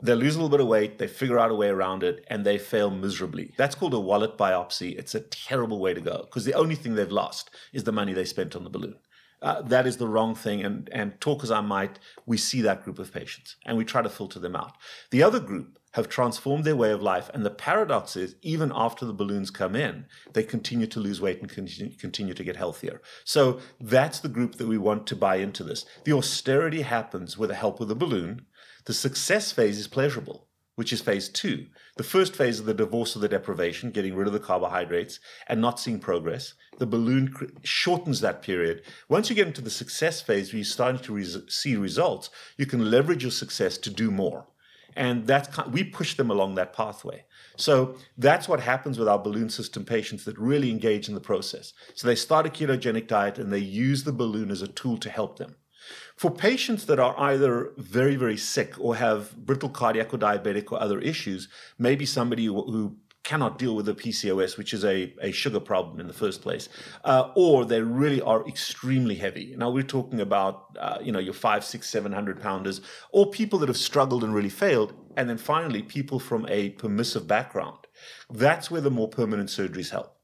they lose a little bit of weight, they figure out a way around it, and they fail miserably. That's called a wallet biopsy. It's a terrible way to go because the only thing they've lost is the money they spent on the balloon. Uh, that is the wrong thing. And, and talk as I might, we see that group of patients and we try to filter them out. The other group have transformed their way of life. And the paradox is, even after the balloons come in, they continue to lose weight and continue, continue to get healthier. So that's the group that we want to buy into this. The austerity happens with the help of the balloon the success phase is pleasurable, which is phase two. The first phase of the divorce of the deprivation, getting rid of the carbohydrates and not seeing progress. The balloon shortens that period. Once you get into the success phase, where you're starting to see results, you can leverage your success to do more. And that's we push them along that pathway. So that's what happens with our balloon system patients that really engage in the process. So they start a ketogenic diet and they use the balloon as a tool to help them. For patients that are either very, very sick or have brittle cardiac or diabetic or other issues, maybe somebody who cannot deal with the PCOS, which is a, a sugar problem in the first place, uh, or they really are extremely heavy. Now we're talking about uh, you know your five, six, seven hundred pounders, or people that have struggled and really failed, and then finally people from a permissive background. That's where the more permanent surgeries help.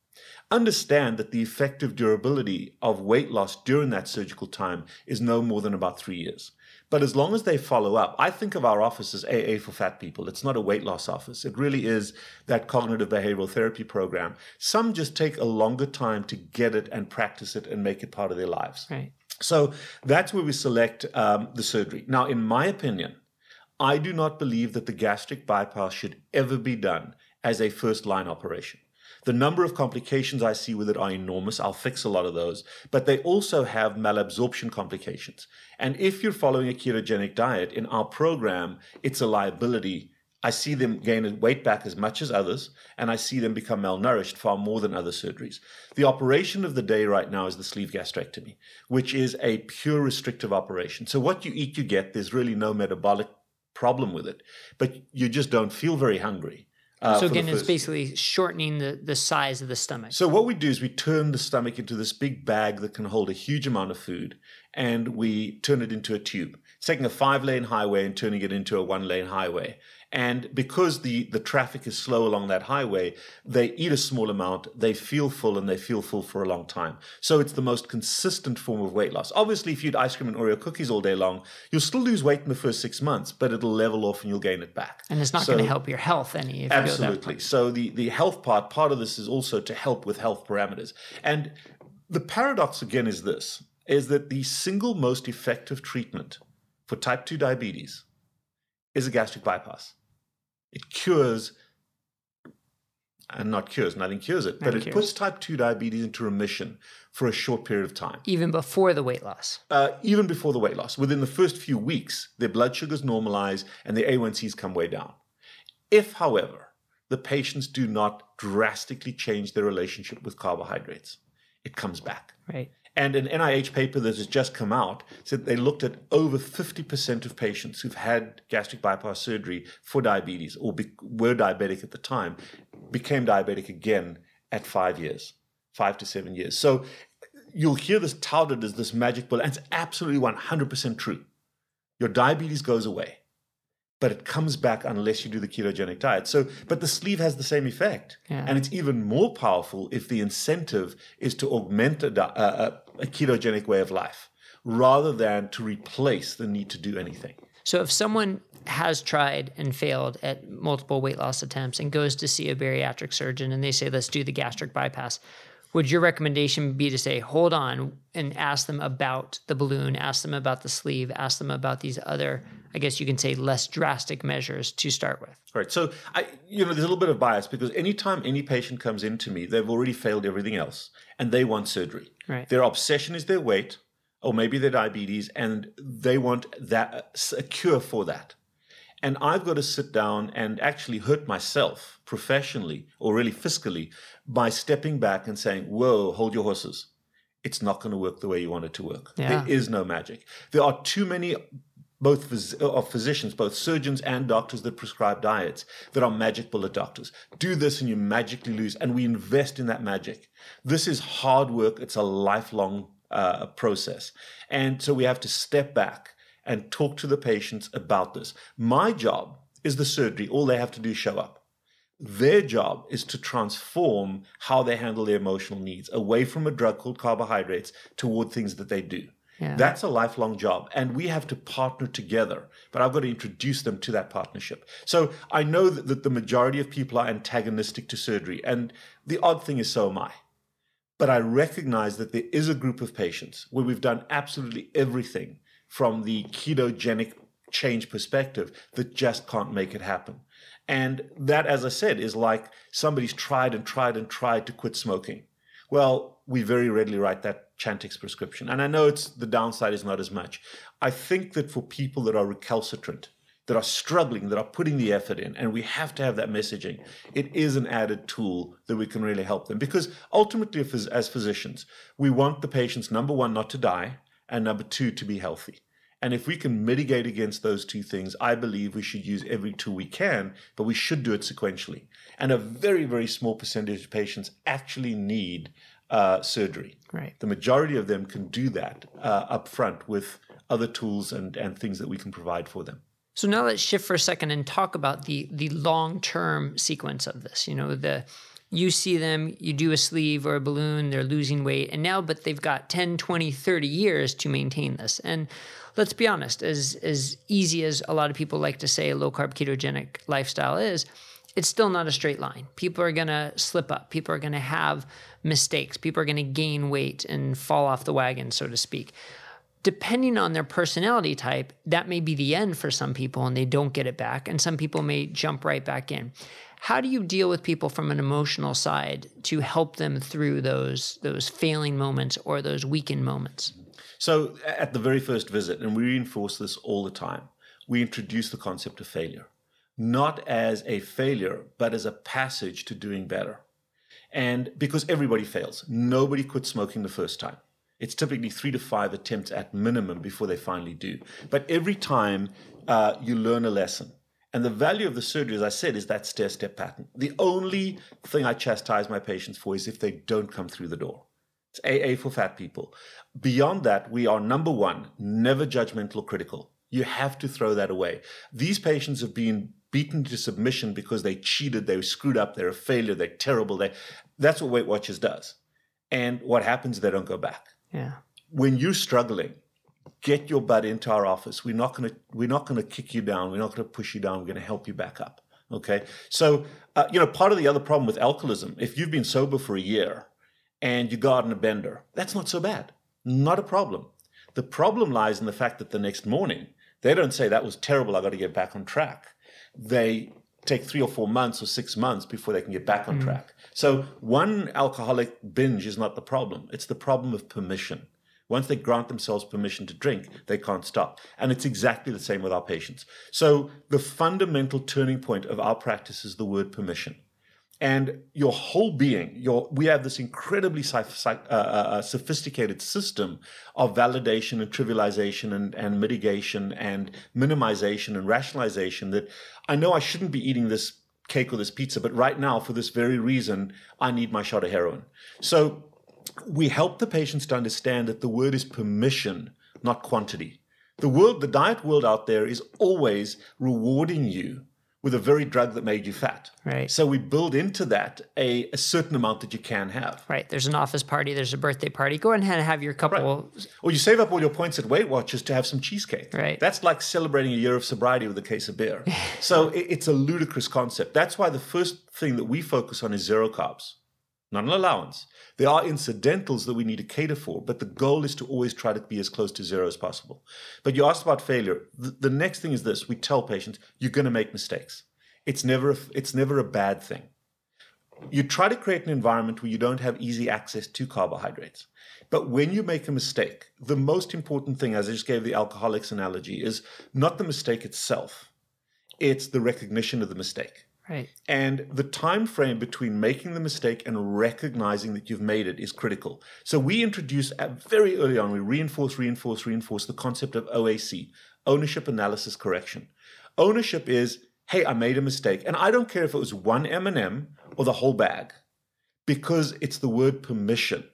Understand that the effective durability of weight loss during that surgical time is no more than about three years. But as long as they follow up, I think of our office as AA for fat people. It's not a weight loss office. It really is that cognitive behavioral therapy program. Some just take a longer time to get it and practice it and make it part of their lives. Right. So that's where we select um, the surgery. Now, in my opinion, I do not believe that the gastric bypass should ever be done as a first line operation. The number of complications I see with it are enormous. I'll fix a lot of those, but they also have malabsorption complications. And if you're following a ketogenic diet in our program, it's a liability. I see them gain weight back as much as others, and I see them become malnourished far more than other surgeries. The operation of the day right now is the sleeve gastrectomy, which is a pure restrictive operation. So, what you eat, you get. There's really no metabolic problem with it, but you just don't feel very hungry. Uh, so again, it's basically shortening the, the size of the stomach. So what we do is we turn the stomach into this big bag that can hold a huge amount of food, and we turn it into a tube. It's taking a five lane highway and turning it into a one lane highway. And because the, the traffic is slow along that highway, they eat a small amount, they feel full, and they feel full for a long time. So it's the most consistent form of weight loss. Obviously, if you eat ice cream and Oreo cookies all day long, you'll still lose weight in the first six months, but it'll level off and you'll gain it back. And it's not so, going to help your health any. absolutely. So the, the health part, part of this is also to help with health parameters. And the paradox again is this, is that the single most effective treatment for type 2 diabetes is a gastric bypass. It cures, and not cures, nothing cures it, but it cures. puts type 2 diabetes into remission for a short period of time. Even before the weight loss? Uh, even before the weight loss. Within the first few weeks, their blood sugars normalize and their A1Cs come way down. If, however, the patients do not drastically change their relationship with carbohydrates, it comes back. Right. And an NIH paper that has just come out said they looked at over 50% of patients who've had gastric bypass surgery for diabetes or be, were diabetic at the time became diabetic again at five years, five to seven years. So you'll hear this touted as this magic bullet, and it's absolutely 100% true. Your diabetes goes away but it comes back unless you do the ketogenic diet. So, but the sleeve has the same effect, yeah. and it's even more powerful if the incentive is to augment a, a, a, ketogenic way of life rather than to replace the need to do anything. So, if someone has tried and failed at multiple weight loss attempts and goes to see a bariatric surgeon and they say, let's do the gastric bypass, would your recommendation be to say, hold on and ask them about the balloon, ask them about the sleeve, ask them about these other, I guess you can say, less drastic measures to start with? Right. So, I, you know, there's a little bit of bias because anytime any patient comes in to me, they've already failed everything else and they want surgery. Right. Their obsession is their weight or maybe their diabetes and they want that a cure for that. And I've got to sit down and actually hurt myself professionally or really fiscally by stepping back and saying, Whoa, hold your horses. It's not going to work the way you want it to work. Yeah. There is no magic. There are too many both phys- of physicians, both surgeons and doctors that prescribe diets that are magic bullet doctors. Do this and you magically lose. And we invest in that magic. This is hard work. It's a lifelong uh, process. And so we have to step back and talk to the patients about this. My job is the surgery. All they have to do is show up. Their job is to transform how they handle their emotional needs away from a drug called carbohydrates toward things that they do. Yeah. That's a lifelong job. And we have to partner together. But I've got to introduce them to that partnership. So I know that, that the majority of people are antagonistic to surgery. And the odd thing is, so am I. But I recognize that there is a group of patients where we've done absolutely everything from the ketogenic change perspective that just can't make it happen. And that, as I said, is like somebody's tried and tried and tried to quit smoking. Well, we very readily write that Chantix prescription. And I know it's the downside is not as much. I think that for people that are recalcitrant, that are struggling, that are putting the effort in, and we have to have that messaging, it is an added tool that we can really help them. Because ultimately, as physicians, we want the patients, number one, not to die, and number two, to be healthy. And if we can mitigate against those two things, I believe we should use every tool we can, but we should do it sequentially. And a very, very small percentage of patients actually need uh, surgery. Right. The majority of them can do that uh, up front with other tools and, and things that we can provide for them. So now let's shift for a second and talk about the the long term sequence of this. You know, the you see them, you do a sleeve or a balloon, they're losing weight, and now, but they've got 10, 20, 30 years to maintain this. And let's be honest, as, as easy as a lot of people like to say a low carb ketogenic lifestyle is, it's still not a straight line. People are going to slip up. People are going to have mistakes. People are going to gain weight and fall off the wagon, so to speak depending on their personality type, that may be the end for some people and they don't get it back. And some people may jump right back in. How do you deal with people from an emotional side to help them through those those failing moments or those weakened moments? So at the very first visit, and we reinforce this all the time, we introduce the concept of failure, not as a failure, but as a passage to doing better. And because everybody fails, nobody quit smoking the first time. It's typically three to five attempts at minimum before they finally do. But every time uh, you learn a lesson. And the value of the surgery, as I said, is that stair step pattern. The only thing I chastise my patients for is if they don't come through the door. It's AA for fat people. Beyond that, we are number one, never judgmental or critical. You have to throw that away. These patients have been beaten to submission because they cheated, they were screwed up, they're a failure, they're terrible. They, that's what Weight Watchers does. And what happens, they don't go back. Yeah. When you're struggling, get your butt into our office. We're not going to we're not to kick you down. We're not going to push you down. We're going to help you back up. Okay. So uh, you know, part of the other problem with alcoholism, if you've been sober for a year and you go out on a bender, that's not so bad. Not a problem. The problem lies in the fact that the next morning they don't say that was terrible. I got to get back on track. They take three or four months or six months before they can get back on mm. track. So one alcoholic binge is not the problem. It's the problem of permission. Once they grant themselves permission to drink, they can't stop. And it's exactly the same with our patients. So the fundamental turning point of our practice is the word permission. And your whole being, your, we have this incredibly uh, uh, uh, sophisticated system of validation and trivialization and, and mitigation and minimization and rationalization that I know I shouldn't be eating this cake or this pizza, but right now, for this very reason, I need my shot of heroin. So we help the patients to understand that the word is permission, not quantity. The world, the diet world out there is always rewarding you with a very drug that made you fat. Right. So we build into that a, a certain amount that you can have. Right. There's an office party, there's a birthday party. Go ahead and have your couple. Right. Or you save up all your points at Weight Watchers to have some cheesecake. Right. That's like celebrating a year of sobriety with a case of beer. so it, it's a ludicrous concept. That's why the first thing that we focus on is zero carbs not an allowance. There are incidentals that we need to cater for, but the goal is to always try to be as close to zero as possible. But you asked about failure. The, the next thing is this we tell patients, you're going to make mistakes. It's never, a, it's never a bad thing. You try to create an environment where you don't have easy access to carbohydrates. But when you make a mistake, the most important thing, as I just gave the alcoholics analogy, is not the mistake itself, it's the recognition of the mistake. Right. And the time frame between making the mistake and recognizing that you've made it is critical. So we introduce very early on, we reinforce, reinforce, reinforce the concept of OAC, ownership analysis correction. Ownership is, hey, I made a mistake, and I don't care if it was one M&M or the whole bag, because it's the word permission.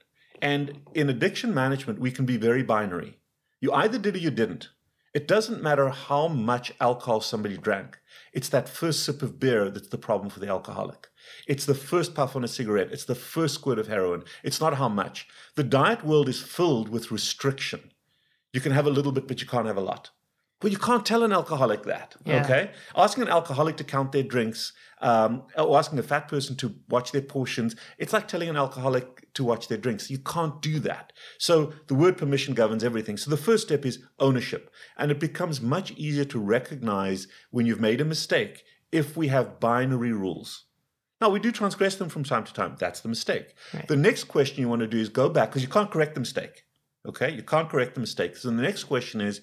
And in addiction management, we can be very binary. You either did or you didn't. It doesn't matter how much alcohol somebody drank. It's that first sip of beer that's the problem for the alcoholic. It's the first puff on a cigarette. It's the first squirt of heroin. It's not how much. The diet world is filled with restriction. You can have a little bit, but you can't have a lot. But you can't tell an alcoholic that. Yeah. Okay, asking an alcoholic to count their drinks, um, or asking a fat person to watch their portions, it's like telling an alcoholic to watch their drinks. You can't do that. So the word permission governs everything. So the first step is ownership, and it becomes much easier to recognize when you've made a mistake if we have binary rules. Now, we do transgress them from time to time. That's the mistake. Right. The next question you want to do is go back because you can't correct the mistake. Okay? You can't correct the mistake. So the next question is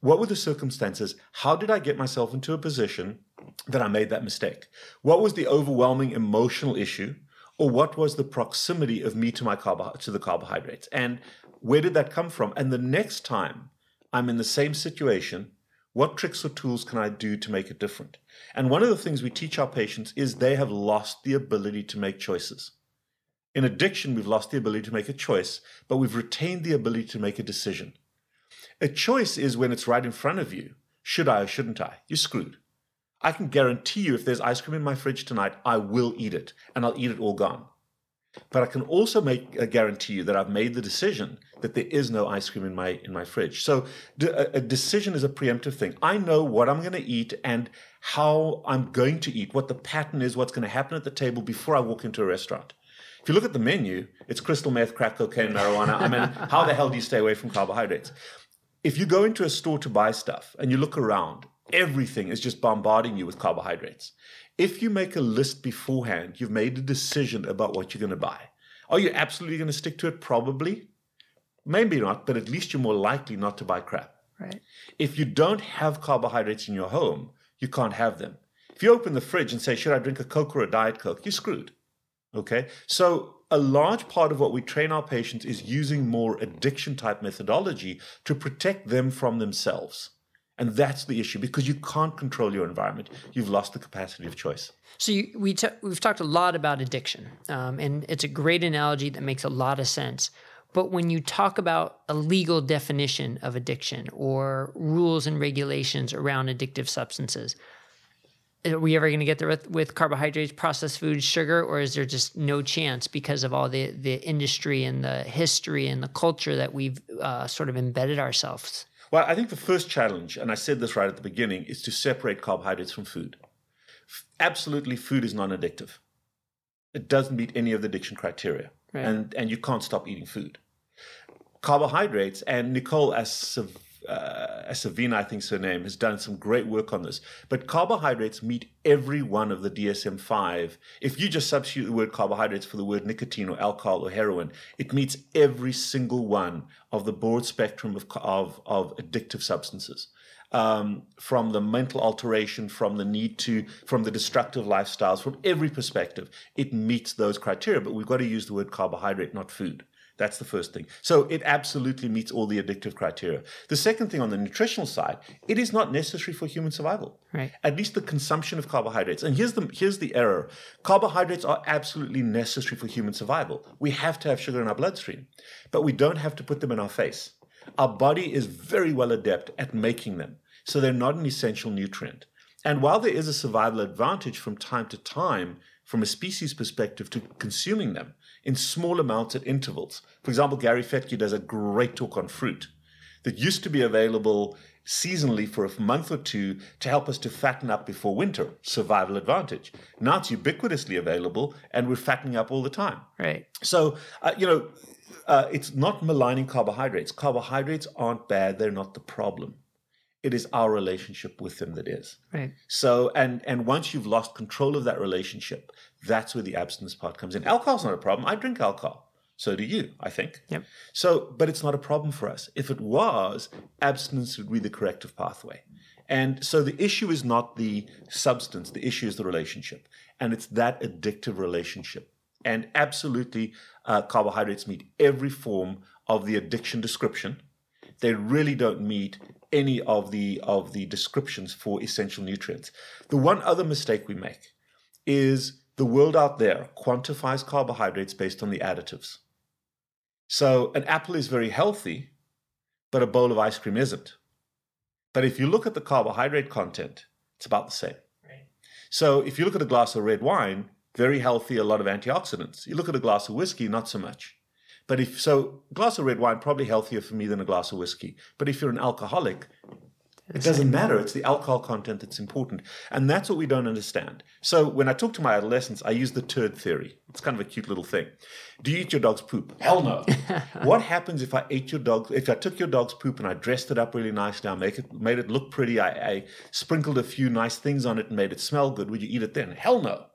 what were the circumstances? How did I get myself into a position that I made that mistake? What was the overwhelming emotional issue? Or what was the proximity of me to my carbo- to the carbohydrates? And where did that come from? And the next time I'm in the same situation, what tricks or tools can I do to make it different? And one of the things we teach our patients is they have lost the ability to make choices. In addiction, we've lost the ability to make a choice, but we've retained the ability to make a decision. A choice is when it's right in front of you. Should I or shouldn't I? You're screwed. I can guarantee you if there's ice cream in my fridge tonight, I will eat it and I'll eat it all gone. But I can also make a guarantee you that I've made the decision that there is no ice cream in my in my fridge. So a decision is a preemptive thing. I know what I'm going to eat and how I'm going to eat, what the pattern is, what's going to happen at the table before I walk into a restaurant. If you look at the menu, it's crystal meth, crack cocaine, marijuana. I mean, how the hell do you stay away from carbohydrates? If you go into a store to buy stuff and you look around, everything is just bombarding you with carbohydrates. If you make a list beforehand, you've made a decision about what you're going to buy. Are you absolutely going to stick to it? Probably. Maybe not, but at least you're more likely not to buy crap. Right. If you don't have carbohydrates in your home, you can't have them. If you open the fridge and say, Should I drink a Coke or a Diet Coke? You're screwed. Okay. So, a large part of what we train our patients is using more addiction type methodology to protect them from themselves. And that's the issue because you can't control your environment. You've lost the capacity of choice. So you, we t- we've talked a lot about addiction, um, and it's a great analogy that makes a lot of sense. But when you talk about a legal definition of addiction or rules and regulations around addictive substances, are we ever going to get there with, with, carbohydrates, processed foods, sugar, or is there just no chance because of all the, the industry and the history and the culture that we've uh, sort of embedded ourselves? Well, I think the first challenge, and I said this right at the beginning, is to separate carbohydrates from food. Absolutely, food is non addictive. It doesn't meet any of the addiction criteria, right. and, and you can't stop eating food. Carbohydrates, and Nicole, as uh, Savina, I think is her name, has done some great work on this. But carbohydrates meet every one of the DSM 5. If you just substitute the word carbohydrates for the word nicotine or alcohol or heroin, it meets every single one of the broad spectrum of, of, of addictive substances. Um, from the mental alteration, from the need to, from the destructive lifestyles, from every perspective, it meets those criteria. But we've got to use the word carbohydrate, not food. That's the first thing. So it absolutely meets all the addictive criteria. The second thing on the nutritional side, it is not necessary for human survival. Right. At least the consumption of carbohydrates. And here's the here's the error. Carbohydrates are absolutely necessary for human survival. We have to have sugar in our bloodstream, but we don't have to put them in our face. Our body is very well adept at making them. So they're not an essential nutrient. And while there is a survival advantage from time to time from a species perspective to consuming them, in small amounts at intervals. For example, Gary Fettke does a great talk on fruit that used to be available seasonally for a month or two to help us to fatten up before winter, survival advantage. Now it's ubiquitously available and we're fattening up all the time. Right. So, uh, you know, uh, it's not maligning carbohydrates. Carbohydrates aren't bad, they're not the problem. It is our relationship with them that is. Right. So, and and once you've lost control of that relationship, that's where the abstinence part comes in. Alcohol's not a problem. I drink alcohol. So do you, I think. Yep. So, but it's not a problem for us. If it was, abstinence would be the corrective pathway. And so the issue is not the substance, the issue is the relationship. And it's that addictive relationship. And absolutely, uh, carbohydrates meet every form of the addiction description. They really don't meet any of the of the descriptions for essential nutrients. The one other mistake we make is the world out there quantifies carbohydrates based on the additives. So an apple is very healthy, but a bowl of ice cream isn't. But if you look at the carbohydrate content, it's about the same. Right. So if you look at a glass of red wine, very healthy, a lot of antioxidants. You look at a glass of whiskey, not so much. But if so, glass of red wine probably healthier for me than a glass of whiskey. But if you're an alcoholic, it doesn't matter. It's the alcohol content that's important. And that's what we don't understand. So when I talk to my adolescents, I use the turd theory. It's kind of a cute little thing. Do you eat your dog's poop? Hell no. what happens if I ate your dog, if I took your dog's poop and I dressed it up really nicely, I make it, made it look pretty, I, I sprinkled a few nice things on it and made it smell good, would you eat it then? Hell no.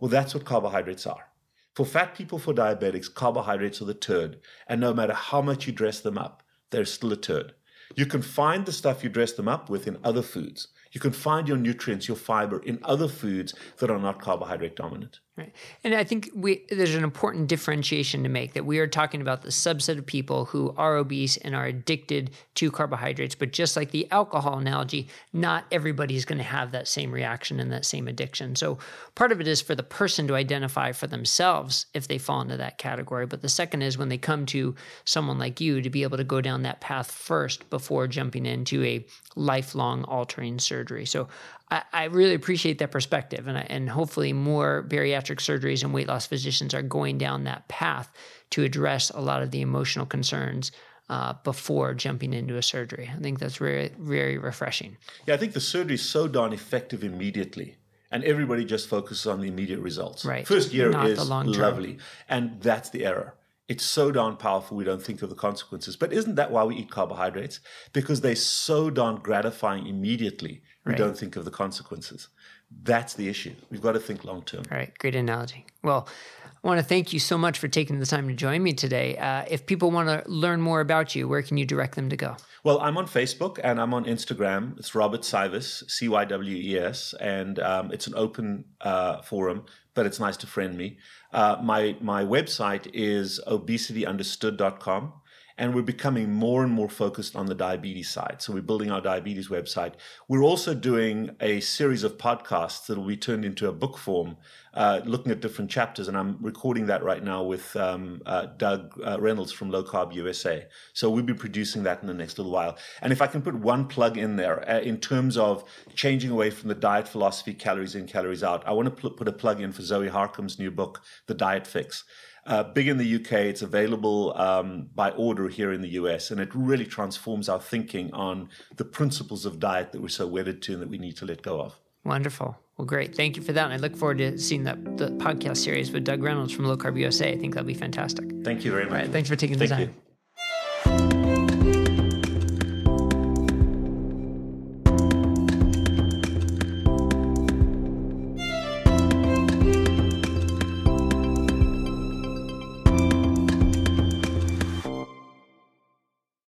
Well, that's what carbohydrates are. For fat people, for diabetics, carbohydrates are the turd. And no matter how much you dress them up, they're still a turd. You can find the stuff you dress them up with in other foods. You can find your nutrients, your fiber in other foods that are not carbohydrate dominant. Right. And I think we, there's an important differentiation to make that we are talking about the subset of people who are obese and are addicted to carbohydrates. But just like the alcohol analogy, not everybody is going to have that same reaction and that same addiction. So part of it is for the person to identify for themselves if they fall into that category. But the second is when they come to someone like you to be able to go down that path first before jumping into a lifelong altering surgery. So I, I really appreciate that perspective, and, and hopefully more bariatric surgeries and weight loss physicians are going down that path to address a lot of the emotional concerns uh, before jumping into a surgery. I think that's very, very refreshing. Yeah, I think the surgery is so darn effective immediately, and everybody just focuses on the immediate results. Right. First year Not is lovely, and that's the error. It's so darn powerful, we don't think of the consequences. But isn't that why we eat carbohydrates? Because they're so darn gratifying immediately, we Right. don't think of the consequences. That's the issue. We've got to think long term. All right, great analogy. Well, I want to thank you so much for taking the time to join me today. Uh, if people want to learn more about you, where can you direct them to go? Well, I'm on Facebook and I'm on Instagram. It's Robert Cywes, C Y W E S, and um, it's an open uh, forum, but it's nice to friend me. Uh, my my website is obesityunderstood.com, and we're becoming more and more focused on the diabetes side. So we're building our diabetes website. We're also doing a series of podcasts that will be turned into a book form, uh, looking at different chapters, and I'm recording that right now with um, uh, Doug uh, Reynolds from Low Carb USA. So we'll be producing that in the next little while. And if I can put one plug in there uh, in terms of changing away from the diet philosophy, calories in, calories out, I want to pl- put a plug in for Zoe Harcombe's new book, The Diet Fix. Uh, big in the UK, it's available um, by order here in the US, and it really transforms our thinking on the principles of diet that we're so wedded to and that we need to let go of. Wonderful. Well, great. Thank you for that. And I look forward to seeing that the podcast series with Doug Reynolds from Low Carb USA. I think that'll be fantastic. Thank you very much. right, thanks for taking the Thank time. you.